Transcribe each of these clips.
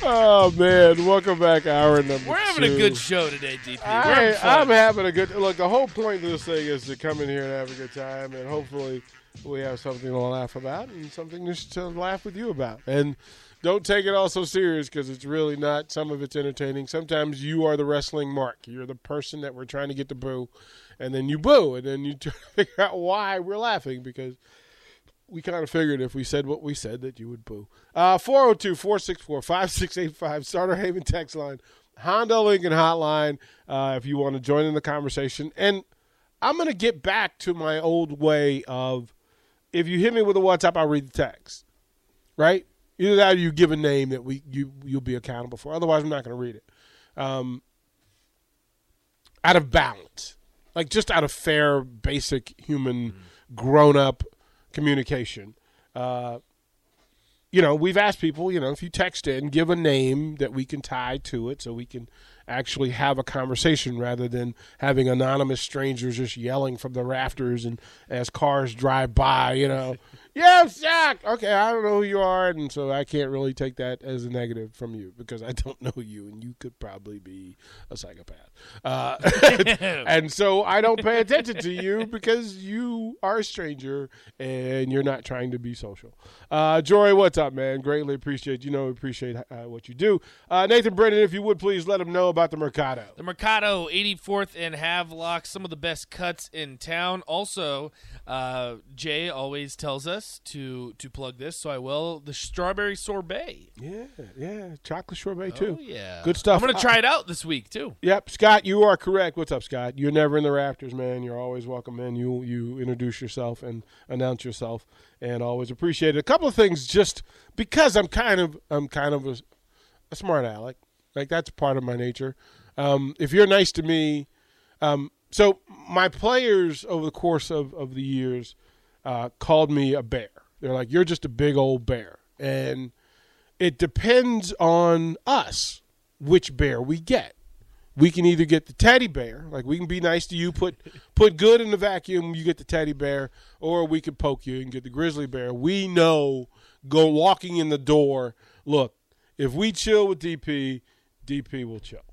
Oh man, welcome back, hour number. We're having two. a good show today, DP. I, I'm having a good look. The whole point of this thing is to come in here and have a good time, and hopefully we have something to laugh about and something just to laugh with you about. And don't take it all so serious because it's really not. Some of it's entertaining. Sometimes you are the wrestling mark. You're the person that we're trying to get to boo, and then you boo, and then you try to figure out why we're laughing because we kind of figured if we said what we said that you would boo. Uh, 402 464 5685, Starter Haven text line, Honda Lincoln hotline, uh, if you want to join in the conversation. And I'm going to get back to my old way of if you hit me with a WhatsApp, I'll read the text. Right? Either that or you give a name that we you, you'll be accountable for. Otherwise, I'm not going to read it. Um, out of balance. Like just out of fair, basic human, grown up communication. Uh, you know, we've asked people, you know, if you text in, give a name that we can tie to it so we can actually have a conversation rather than having anonymous strangers just yelling from the rafters and as cars drive by, you know. yes, Jack. Okay, I don't know who you are, and so I can't really take that as a negative from you because I don't know you, and you could probably be a psychopath. Uh, and so I don't pay attention to you because you are a stranger and you're not trying to be social. Uh, Jory, what's up, man? Greatly appreciate you know appreciate uh, what you do. Uh, Nathan Brennan, if you would please let him know about the Mercado. The Mercado, 84th and Havelock, some of the best cuts in town. Also, uh, Jay always tells us to to plug this, so I will. The strawberry sorbet. Yeah, yeah, chocolate sorbet too. Oh yeah, Good stuff. I'm gonna try it out this week too. Yep, Scott, you are correct. What's up, Scott? You're never in the rafters, man. You're always welcome in. You you introduce yourself and announce yourself, and always appreciate it. A couple of things, just because I'm kind of I'm kind of a, a smart aleck. Like that's part of my nature. Um, if you're nice to me, um, so my players over the course of of the years uh, called me a bear. They're like, "You're just a big old bear," and it depends on us which bear we get. We can either get the teddy bear, like we can be nice to you, put put good in the vacuum, you get the teddy bear, or we can poke you and get the grizzly bear. We know go walking in the door, look, if we chill with DP, DP will chill.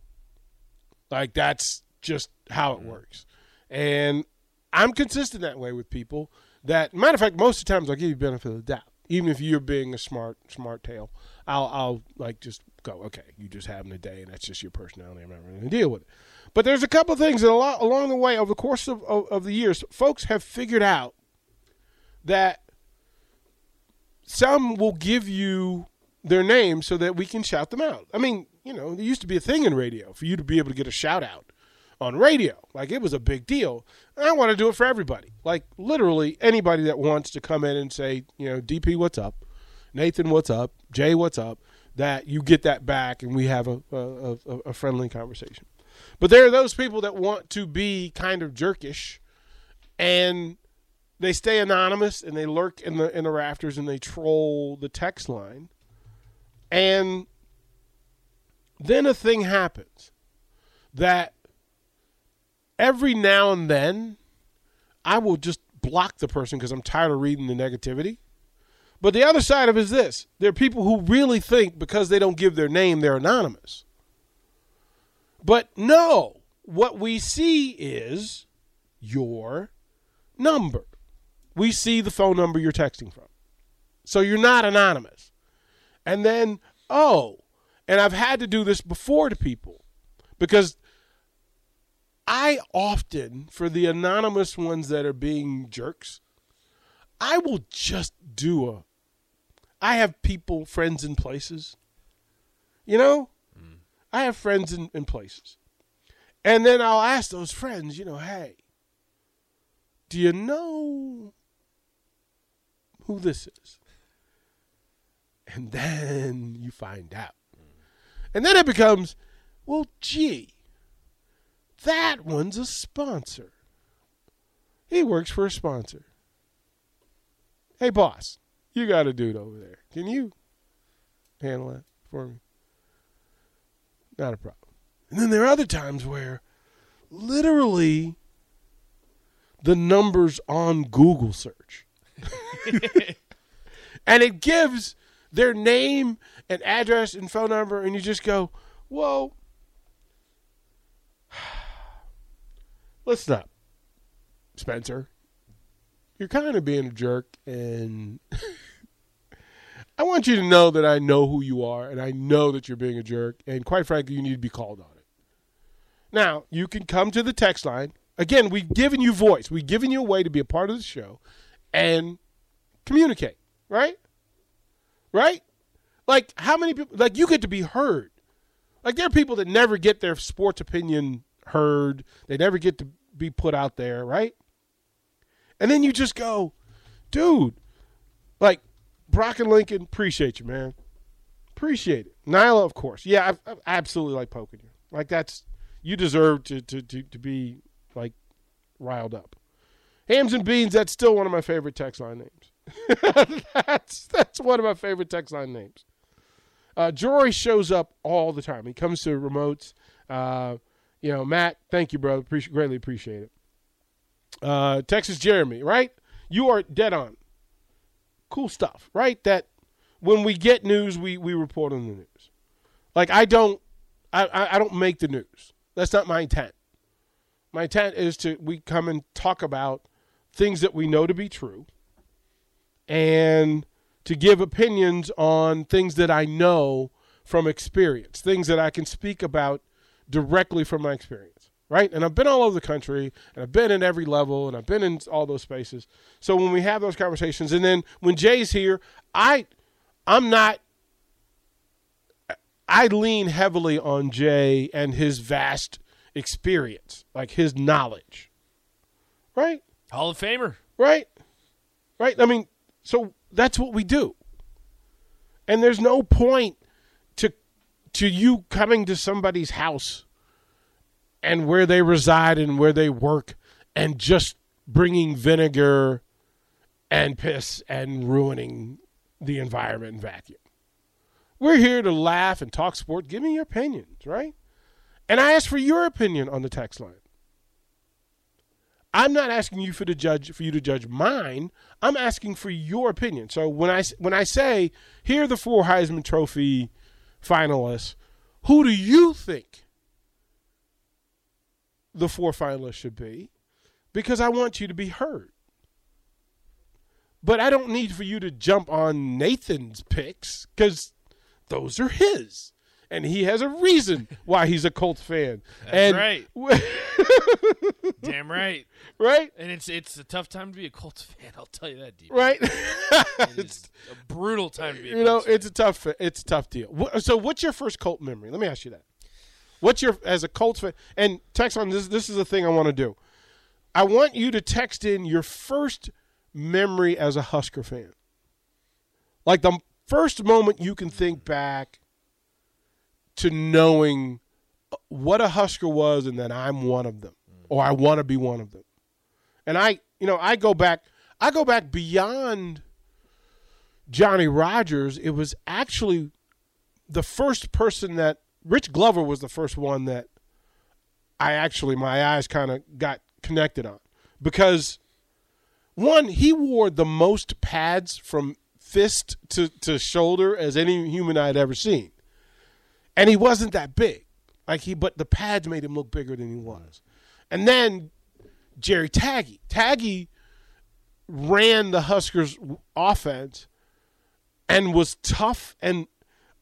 Like that's just how it works. And I'm consistent that way with people. That matter of fact, most of the times I'll give you benefit of the doubt. Even if you're being a smart smart tail, I'll I'll like just go, okay, you just having a day and that's just your personality. I'm not really gonna deal with it. But there's a couple of things that a lot along the way over the course of, of, of the years, folks have figured out that some will give you their name so that we can shout them out. I mean, you know, there used to be a thing in radio for you to be able to get a shout out on radio. Like it was a big deal. And I want to do it for everybody. Like literally anybody that wants to come in and say, you know, DP, what's up? Nathan, what's up? Jay, what's up? That you get that back and we have a, a, a, a friendly conversation. But there are those people that want to be kind of jerkish and they stay anonymous and they lurk in the in the rafters and they troll the text line. And then a thing happens that every now and then I will just block the person because I'm tired of reading the negativity. But the other side of it is this there are people who really think because they don't give their name, they're anonymous. But no, what we see is your number. We see the phone number you're texting from. So you're not anonymous. And then, oh, and I've had to do this before to people because I often, for the anonymous ones that are being jerks, I will just do a. I have people, friends in places. You know, I have friends in, in places. And then I'll ask those friends, you know, hey, do you know who this is? And then you find out. And then it becomes, well, gee, that one's a sponsor. He works for a sponsor. Hey, boss, you got a dude over there. Can you handle that for me? Not a problem. And then there are other times where literally the numbers on Google search. and it gives their name and address and phone number, and you just go, whoa. Listen up, Spencer. You're kind of being a jerk, and I want you to know that I know who you are, and I know that you're being a jerk, and quite frankly, you need to be called on it. Now, you can come to the text line. Again, we've given you voice. We've given you a way to be a part of the show and communicate, right? Right? Like, how many people, like, you get to be heard. Like, there are people that never get their sports opinion heard, they never get to be put out there, right? And then you just go, dude, like, Brock and Lincoln, appreciate you, man. Appreciate it. Nyla, of course. Yeah, I, I absolutely like poking you. Like, that's, you deserve to, to, to, to be, like, riled up. Hams and Beans, that's still one of my favorite text line names. that's, that's one of my favorite text line names. Uh, Jory shows up all the time. He comes to remotes. Uh, you know, Matt, thank you, brother. Appreciate, greatly appreciate it. Uh, Texas Jeremy, right? You are dead on. Cool stuff, right? That when we get news, we we report on the news. Like I don't, I I, don't make the news. That's not my intent. My intent is to we come and talk about things that we know to be true, and to give opinions on things that I know from experience, things that I can speak about directly from my experience, right? And I've been all over the country, and I've been in every level, and I've been in all those spaces. So when we have those conversations, and then when Jay's here, I, I'm not. I lean heavily on Jay and his vast experience, like his knowledge, right? Hall of Famer. Right? Right? I mean, so that's what we do. And there's no point to you coming to somebody's house and where they reside and where they work and just bringing vinegar and piss and ruining the environment and vacuum. We're here to laugh and talk sport. Give me your opinions, right? And I ask for your opinion on the text line. I'm not asking you for to judge for you to judge mine. I'm asking for your opinion. So when I when I say here are the four Heisman Trophy finalists, who do you think the four finalists should be? Because I want you to be heard. But I don't need for you to jump on Nathan's picks because those are his. And he has a reason why he's a Colts fan. That's and right. Damn right. right? And it's it's a tough time to be a Colts fan. I'll tell you that, deep. Right? It is a brutal time to be. A you know, fan. it's a tough it's a tough deal. So, what's your first Colt memory? Let me ask you that. What's your as a Colts fan? And text on this. This is the thing I want to do. I want you to text in your first memory as a Husker fan, like the first moment you can think back to knowing what a Husker was, and that I'm one of them, mm. or I want to be one of them. And I, you know, I go back. I go back beyond Johnny Rodgers, it was actually the first person that Rich Glover was the first one that I actually my eyes kind of got connected on because one he wore the most pads from fist to, to shoulder as any human I'd ever seen, and he wasn't that big, like he but the pads made him look bigger than he was, and then Jerry Tagge Tagge ran the Huskers offense and was tough. And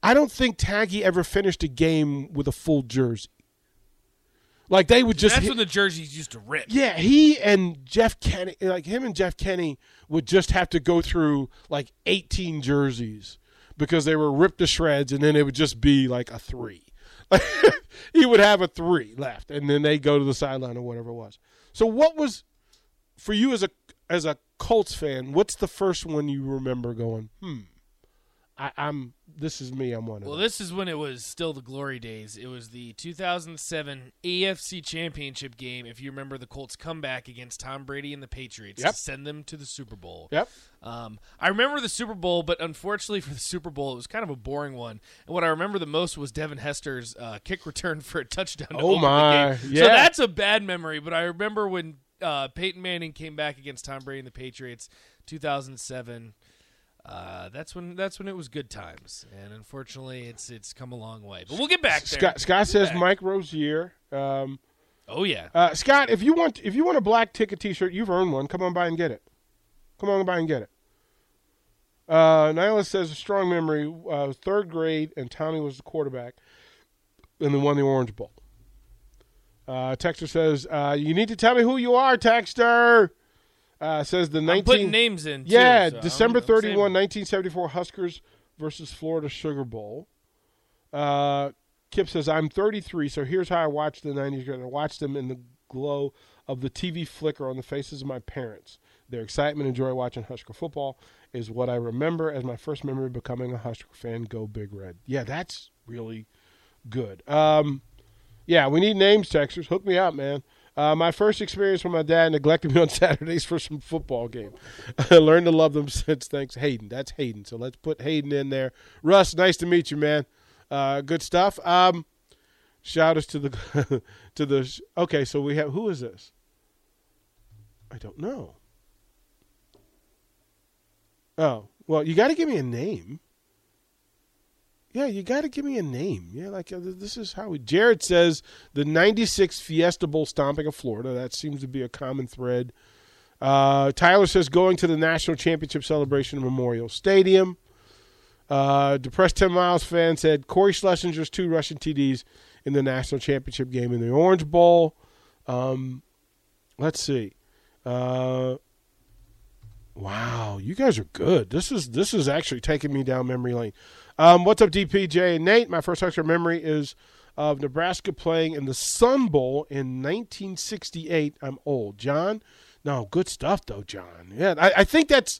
I don't think Tagge ever finished a game with a full jersey. Like they would just That's hit- when the jerseys used to rip. yeah, he and Jeff Kinney, like him and Jeff Kinney, would just have to go through like 18 jerseys because they were ripped to shreds, and then it would just be like a three. he would have a three left, and then they go to the sideline or whatever it was. So, what was for you as a as a Colts fan? What's the first one you remember going? Hmm, I, I'm this is me. I'm one of Well, this is when it was still the glory days. It was the 2007 AFC Championship game. If you remember the Colts comeback against Tom Brady and the Patriots Yep. to send them to the Super Bowl. Yep. Um, I remember the Super Bowl, but unfortunately for the Super Bowl, it was kind of a boring one. And what I remember the most was Devin Hester's uh, kick return for a touchdown. To Oh, my. Yeah. So that's a bad memory. But I remember when uh, Peyton Manning came back against Tom Brady and the Patriots, 2007. Uh, that's when that's when it was good times, and unfortunately, it's it's come a long way. But we'll get back there. Scott, Scott says back. Mike Rozier. Um, Oh yeah, Uh, Scott, if you want if you want a black ticket T-shirt, you've earned one. Come on by and get it. Come on by and get it. Uh, Nyla says a strong memory. Uh, third grade, and Tommy was the quarterback, and then won the Orange Bowl. Uh, Texter says uh, you need to tell me who you are. Texter uh, says the I'm 19 putting names in. too, yeah, so December I'm 31, 1974 Huskers versus Florida Sugar Bowl. Uh, Kip says, I'm 33, so here's how I watched the 90s. I watched them in the glow of the TV flicker on the faces of my parents. Their excitement and joy watching Husker football is what I remember as my first memory of becoming a Husker fan. Go Big Red. Yeah, that's really good. Um, yeah, we need names, Texas. Hook me up, man. Uh, my first experience with my dad neglected me on Saturdays for some football game. I learned to love them since. Thanks, Hayden. That's Hayden. So let's put Hayden in there. Russ, nice to meet you, man. Uh, good stuff. Um, shout us to the to the. Okay, so we have who is this? I don't know. Oh well, you got to give me a name. Yeah, you got to give me a name. Yeah, like uh, this is how we. Jared says the '96 Fiesta Bowl stomping of Florida. That seems to be a common thread. Uh, Tyler says going to the national championship celebration at Memorial Stadium. Uh, Depressed 10 Miles fan said Cory Schlesinger's two Russian TDs in the national championship game in the Orange Bowl. Um, let's see. Uh, wow, you guys are good. This is this is actually taking me down memory lane. Um, what's up, DPJ and Nate? My first extra memory is of Nebraska playing in the Sun Bowl in 1968. I'm old, John. No, good stuff though, John. Yeah, I, I think that's.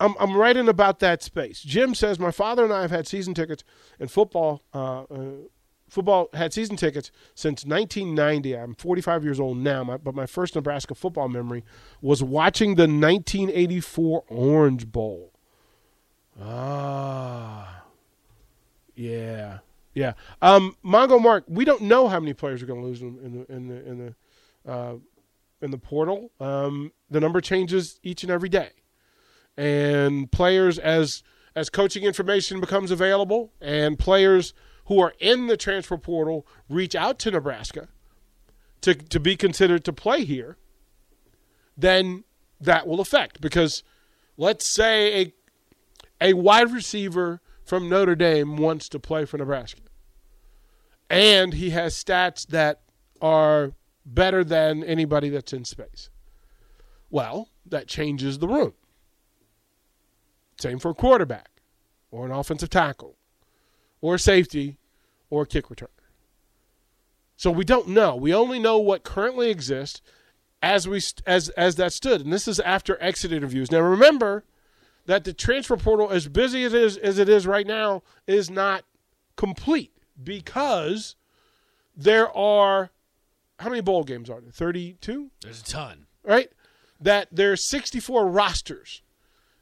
I'm I'm about that space. Jim says my father and I have had season tickets in football. Uh, uh, football had season tickets since 1990. I'm 45 years old now, my, but my first Nebraska football memory was watching the 1984 Orange Bowl. Ah, yeah, yeah. Um, Mongo Mark, we don't know how many players are going to lose in, in the in the in the uh, in the portal. Um, the number changes each and every day, and players as as coaching information becomes available, and players who are in the transfer portal reach out to Nebraska to to be considered to play here, then that will affect because let's say a a wide receiver from Notre Dame wants to play for Nebraska. And he has stats that are better than anybody that's in space. Well, that changes the room. Same for a quarterback or an offensive tackle or safety or kick returner. So we don't know. We only know what currently exists as we as as that stood. And this is after exit interviews. Now remember that the transfer portal, as busy as it is as it is right now, is not complete because there are how many bowl games are there? Thirty-two, there's a ton. right? That there's sixty-four rosters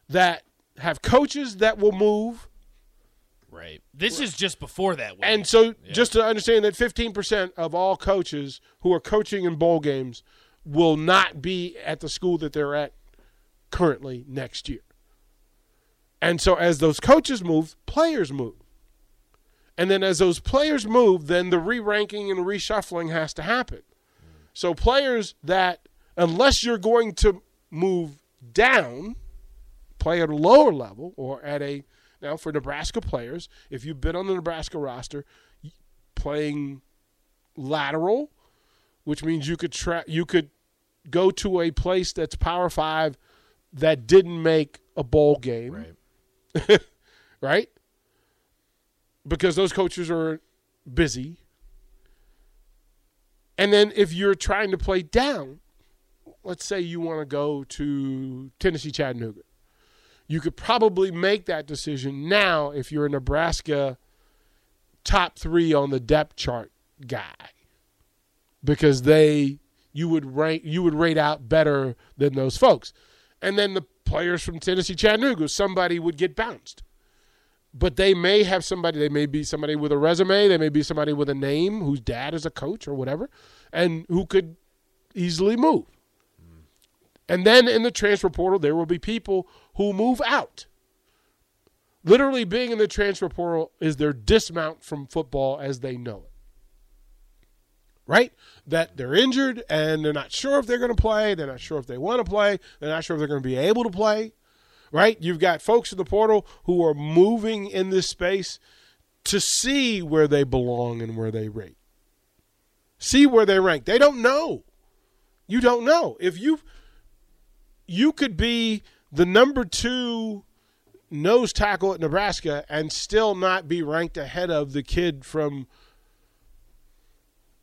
that have coaches that will move, Right. This is just before that. Win. and so just to understand that fifteen percent of all coaches who are coaching in bowl games will not be at the school that they're at currently next year. And so as those coaches move, players move. And then as those players move, then the re-ranking and reshuffling has to happen. So players that unless you're going to move down, play at a lower level or at a now for Nebraska players, if you've been on the Nebraska roster playing lateral which means you could tra- you could go to a place that's Power Five that didn't make a bowl game, Right. right? Because those coaches are busy. And then if you're trying to play down, let's say you want to go to Tennessee Chattanooga, you could probably make that decision now if you're a Nebraska top three on the depth chart guy, because they you would rank you would rate out better than those folks, and then the players from Tennessee Chattanooga, somebody would get bounced. But they may have somebody they may be somebody with a resume they may be somebody with a name whose dad is a coach or whatever and who could easily move. And then in the transfer portal there will be people who move out. Literally being in the transfer portal is their dismount from football as they know it right that they're injured and they're not sure if they're going to play they're not sure if they want to play they're not sure if they're going to be able to play right? You've got folks in the portal who are moving in this space to see where they belong and where they rate. See where they rank. They don't know. You don't know. If you you could be the number 2 nose tackle at Nebraska and still not be ranked ahead of the kid from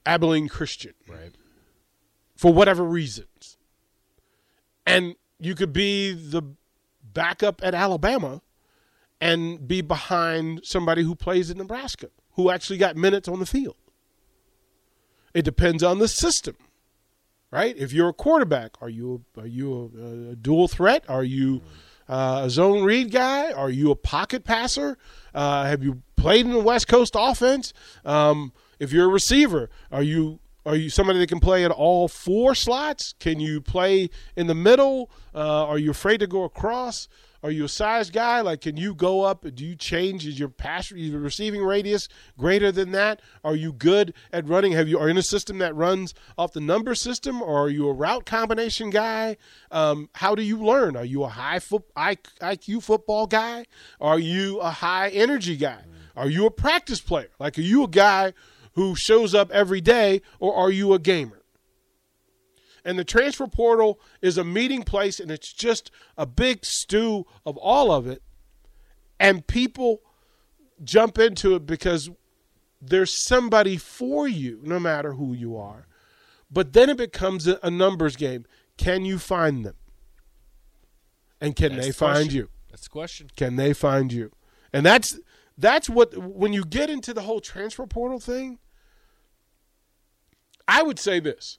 Abilene Christian Right. for whatever reasons. And you could be the backup at Alabama and be behind somebody who plays at Nebraska, who actually got minutes on the field. It depends on the system, right? If you're a quarterback, are you are you a, a dual threat? Are you uh, a zone read guy? Are you a pocket passer? Uh, have you played in the West Coast offense? Um, if you're a receiver, are you are you somebody that can play at all four slots? Can you play in the middle? Uh, are you afraid to go across? Are you a size guy? Like, can you go up? Do you change? Is your pass, your receiving radius greater than that? Are you good at running? Have you are in a system that runs off the number system, or are you a route combination guy? Um, how do you learn? Are you a high foot IQ football guy? Are you a high energy guy? Are you a practice player? Like, are you a guy who shows up every day, or are you a gamer? And the transfer portal is a meeting place, and it's just a big stew of all of it. And people jump into it because there's somebody for you, no matter who you are. But then it becomes a, numbers game. Can you find them? And can That's they the find question. you? That's the question. Can they find you? And that's that's what when you get into the whole transfer portal thing, I would say this.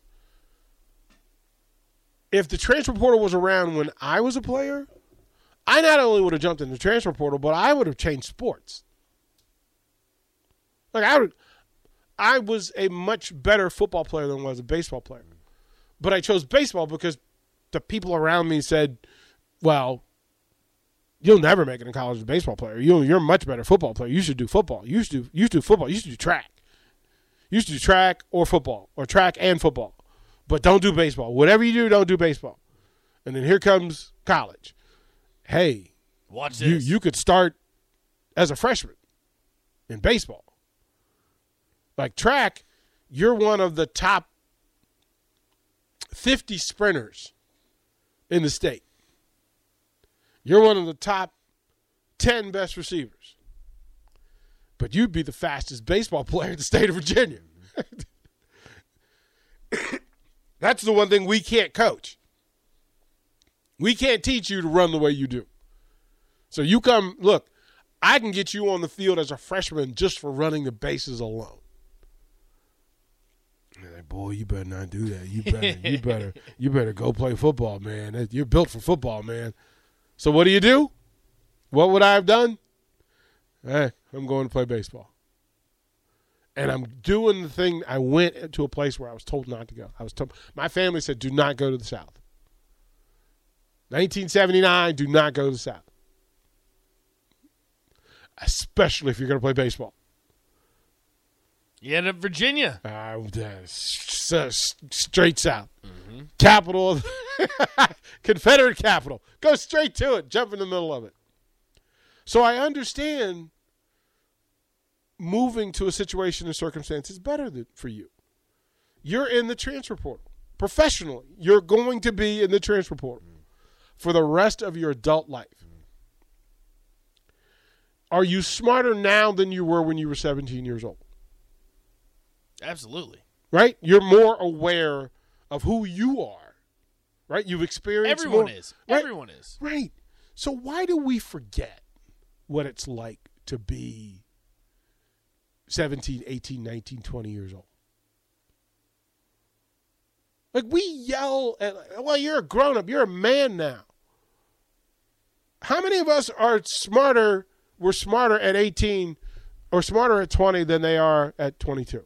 If the transfer portal was around when I was a player, I not only would have jumped in the transfer portal, but I would have changed sports. Like I would I was a much better football player than I was a baseball player. But I chose baseball because the people around me said, well, you'll never make it in college as a baseball player. You you're a much better football player. You should do football. You should do you should do football. You should do track. You should do track or football or track and football. But don't do baseball. Whatever you do, don't do baseball. And then here comes college. Hey, Watch you this. you could start as a freshman in baseball. Like track, you're one of the top 50 sprinters in the state. You're one of the top 10 best receivers. But you'd be the fastest baseball player in the state of Virginia. That's the one thing we can't coach. We can't teach you to run the way you do. So you come, look, I can get you on the field as a freshman just for running the bases alone. Like, boy, you better not do that. You better, you better, you better go play football, man. You're built for football, man. So what do you do? What would I have done? Hey, I'm going to play baseball. And I'm doing the thing. I went to a place where I was told not to go. I was told my family said, "Do not go to the South." 1979, do not go to the South, especially if you're going to play baseball. you end up Virginia. Uh, straight south. Capital, of Confederate capital. Go straight to it. Jump in the middle of it. So I understand moving to a situation and circumstance is better than, for you. you're in the transfer portal professionally. You're going to be in the transfer portal for the rest of your adult life. Are you smarter now than you were when you were 17 years old? Absolutely. Right? You're more aware of who you are. Right? You've experienced Everyone more- is. Right? Everyone is. Right. So why do we forget what it's like to be 17, 18, 19, 20 years old? Like we yell at well, you're a grown up, you're a man now. How many of us are smarter were smarter at 18 or smarter at 20 than they are at 22?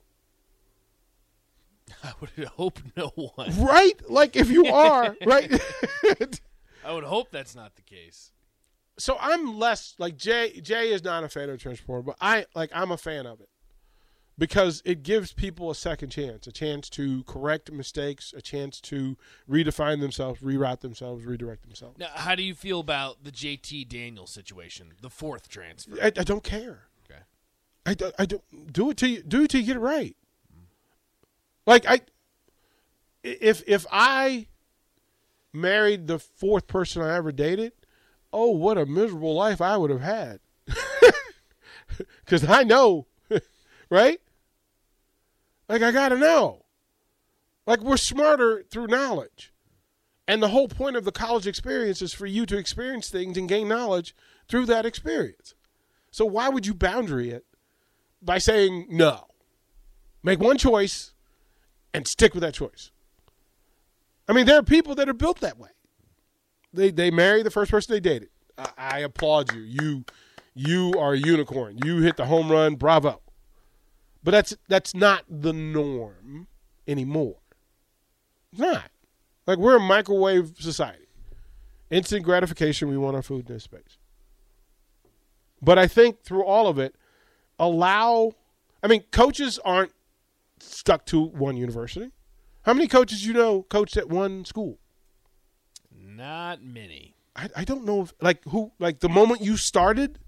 I would hope no one. Right? Like if you are, right? I would hope that's not the case. so I'm less like Jay. Jay is not a fan of transport, but I like I'm a fan of it because it gives people a second chance, a chance to correct mistakes, a chance to redefine themselves, reroute themselves, redirect themselves. Now, how do you feel about the JT Daniels situation, the fourth transfer? I, I don't care. Okay. I, don't- I don't do it till you do it till you get it right. Like I, if if I married the fourth person I ever dated, oh what a miserable life I would have had. Because I know, right? Like I gotta know. Like we're smarter through knowledge. And the whole point of the college experience is for you to experience things and gain knowledge through that experience. So why would you boundary it by saying no? Make one choice and stick with that choice. I mean, there are people that are built that way. They they marry the first person they dated. I, I applaud you. You you are a unicorn. You hit the home run. Bravo. But that's that's not the norm anymore. It's not. Like we're a microwave society. Instant gratification. We want our food in this space. But I think through all of it, allow. I mean, coaches aren't stuck to one university. How many coaches you know coached at one school? Not many. I, I don't know if like who like the moment you started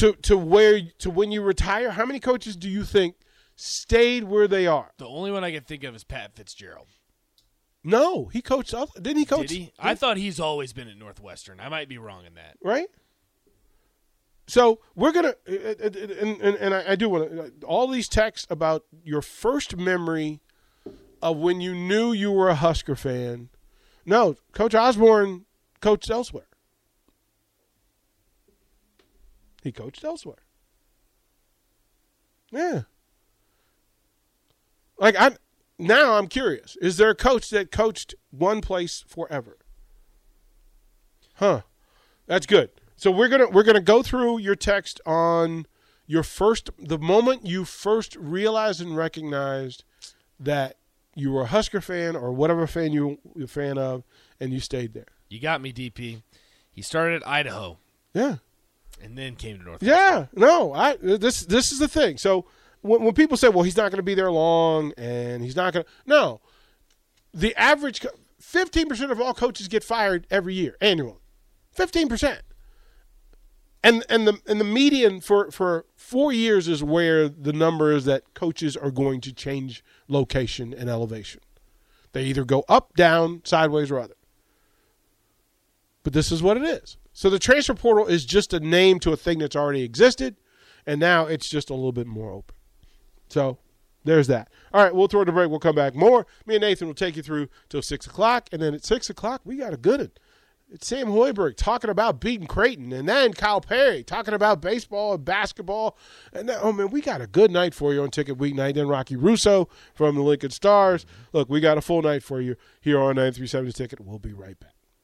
to to where to when you retire. How many coaches do you think stayed where they are? The only one I can think of is Pat Fitzgerald. No, he coached. Didn't he coach? Did he? I thought he's always been at Northwestern. I might be wrong in that. right? So we're gonna, uh, uh, uh, and, and, and I, I do want to all these texts about your first memory of when you knew you were a Husker fan. No, Coach Osborne coached elsewhere. He coached elsewhere. Yeah. Like I now I'm curious. Is there a coach that coached one place forever? Huh. That's good. So we're gonna we're gonna go through your text on your first the moment you first realized and recognized that you were a Husker fan or whatever fan you you're a fan of, and you stayed there. You got me, DP. He started at Idaho Yeah. And then came to Northwestern. Yeah, no, I this this is the thing. So when, when people say, "Well, he's not going to be there long," and he's not going to, no, the average fifteen percent of all coaches get fired every year annually, fifteen percent, and and the and the median for for four years is where the number is that coaches are going to change location and elevation. They either go up, down, sideways, or other. But this is what it is. So the transfer portal is just a name to a thing that's already existed, and now it's just a little bit more open. So there's that. All right, we'll throw it a break. We'll come back more. Me and Nathan will take you through till six o'clock, and then at six o'clock we got a good one. It's Sam Hoiberg talking about beating Creighton, and then Kyle Perry talking about baseball and basketball. And then, oh man, we got a good night for you on Ticket Weeknight. Then Rocky Russo from the Lincoln Stars. Look, we got a full night for you here on 937 Ticket. We'll be right back.